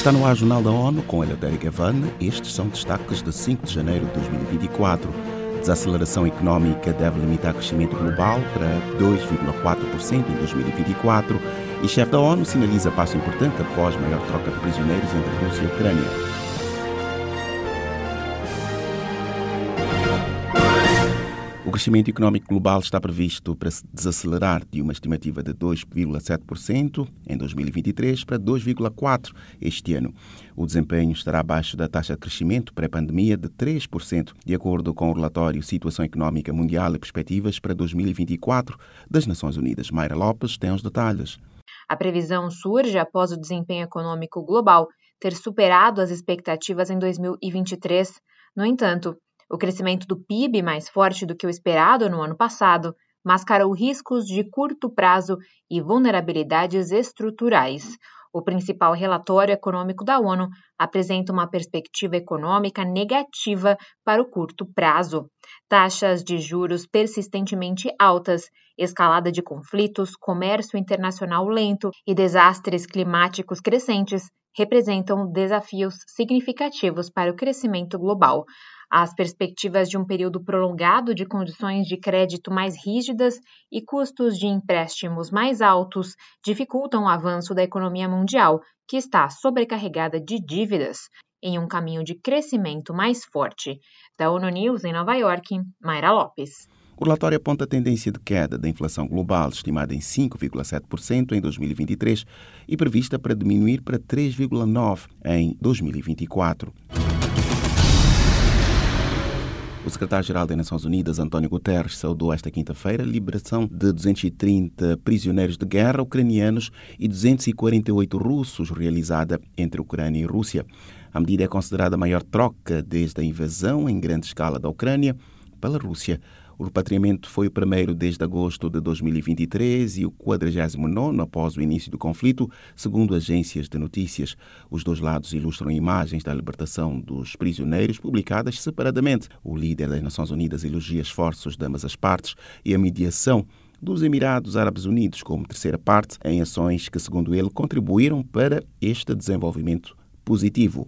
Está no ar Jornal da ONU com Eleutério Gavan. Estes são destaques de 5 de janeiro de 2024. Desaceleração económica deve limitar crescimento global para 2,4% em 2024 e chefe da ONU sinaliza passo importante após maior troca de prisioneiros entre Rússia e Ucrânia. Crescimento económico global está previsto para se desacelerar de uma estimativa de 2,7% em 2023 para 2,4% este ano. O desempenho estará abaixo da taxa de crescimento pré-pandemia de 3%, de acordo com o relatório Situação Económica Mundial e Perspectivas para 2024 das Nações Unidas. Mayra Lopes tem os detalhes. A previsão surge após o desempenho econômico global ter superado as expectativas em 2023. No entanto, o crescimento do PIB, mais forte do que o esperado no ano passado, mascarou riscos de curto prazo e vulnerabilidades estruturais. O principal relatório econômico da ONU apresenta uma perspectiva econômica negativa para o curto prazo. Taxas de juros persistentemente altas, escalada de conflitos, comércio internacional lento e desastres climáticos crescentes representam desafios significativos para o crescimento global. As perspectivas de um período prolongado de condições de crédito mais rígidas e custos de empréstimos mais altos dificultam o avanço da economia mundial, que está sobrecarregada de dívidas, em um caminho de crescimento mais forte. Da ONU News em Nova York, Mayra Lopes. O relatório aponta a tendência de queda da inflação global, estimada em 5,7% em 2023 e prevista para diminuir para 3,9% em 2024. O secretário-geral das Nações Unidas, António Guterres, saudou esta quinta-feira a liberação de 230 prisioneiros de guerra ucranianos e 248 russos realizada entre Ucrânia e Rússia. A medida é considerada a maior troca desde a invasão em grande escala da Ucrânia pela Rússia. O repatriamento foi o primeiro desde agosto de 2023 e o 49 após o início do conflito, segundo agências de notícias. Os dois lados ilustram imagens da libertação dos prisioneiros publicadas separadamente. O líder das Nações Unidas elogia esforços de ambas as partes e a mediação dos Emirados Árabes Unidos como terceira parte em ações que, segundo ele, contribuíram para este desenvolvimento positivo.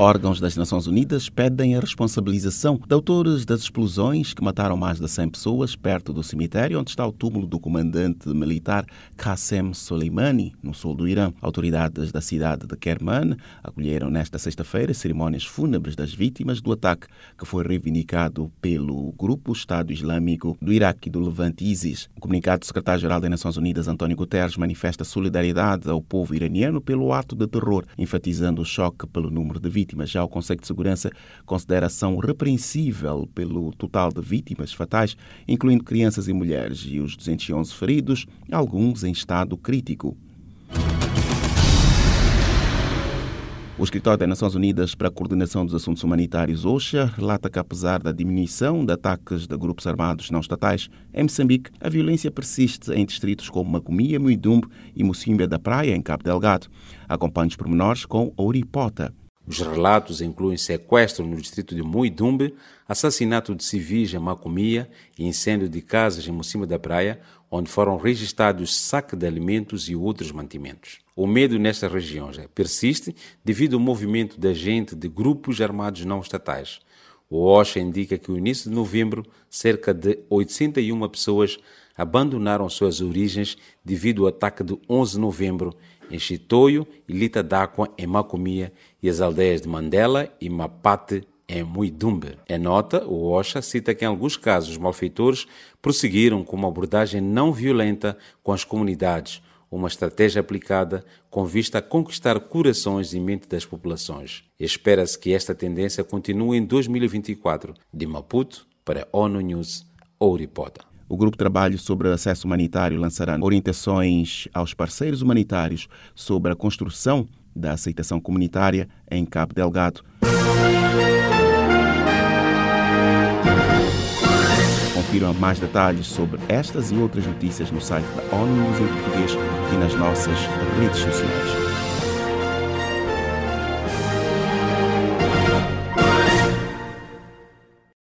Órgãos das Nações Unidas pedem a responsabilização de autores das explosões que mataram mais de 100 pessoas perto do cemitério onde está o túmulo do comandante militar Qassem Soleimani, no sul do Irã. Autoridades da cidade de Kerman acolheram nesta sexta-feira cerimônias fúnebres das vítimas do ataque que foi reivindicado pelo grupo Estado Islâmico do Iraque e do Levante ISIS. O comunicado do secretário-geral das Nações Unidas, António Guterres, manifesta solidariedade ao povo iraniano pelo ato de terror, enfatizando o choque pelo número de vítimas vítimas. Já o Conselho de Segurança considera ação repreensível pelo total de vítimas fatais, incluindo crianças e mulheres, e os 211 feridos, alguns em estado crítico. O Escritório das Nações Unidas para a Coordenação dos Assuntos Humanitários, OSHA, relata que, apesar da diminuição de ataques de grupos armados não estatais, em Moçambique, a violência persiste em distritos como Macomia, Muidumbe e Mocimba da Praia, em Cabo Delgado. Acompanhe os pormenores com Ouripota. Os relatos incluem sequestro no distrito de Muidumbe, assassinato de civis em Macomia e incêndio de casas em Mocima da Praia, onde foram registrados saque de alimentos e outros mantimentos. O medo nestas regiões persiste devido ao movimento da gente de grupos armados não estatais. O OSHA indica que no início de novembro, cerca de 81 pessoas abandonaram suas origens devido ao ataque de 11 de novembro em Chitoio e Lita d'Áqua, em Macomia, e as aldeias de Mandela e Mapate, em Muidumbe. Em nota, o OSHA cita que em alguns casos os malfeitores prosseguiram com uma abordagem não violenta com as comunidades, uma estratégia aplicada com vista a conquistar corações e mente das populações. Espera-se que esta tendência continue em 2024. De Maputo, para ONU News, Ouripota. O Grupo de Trabalho sobre Acesso Humanitário lançará orientações aos parceiros humanitários sobre a construção da aceitação comunitária em Cabo Delgado. Confiram mais detalhes sobre estas e outras notícias no site da ONU em português e nas nossas redes sociais.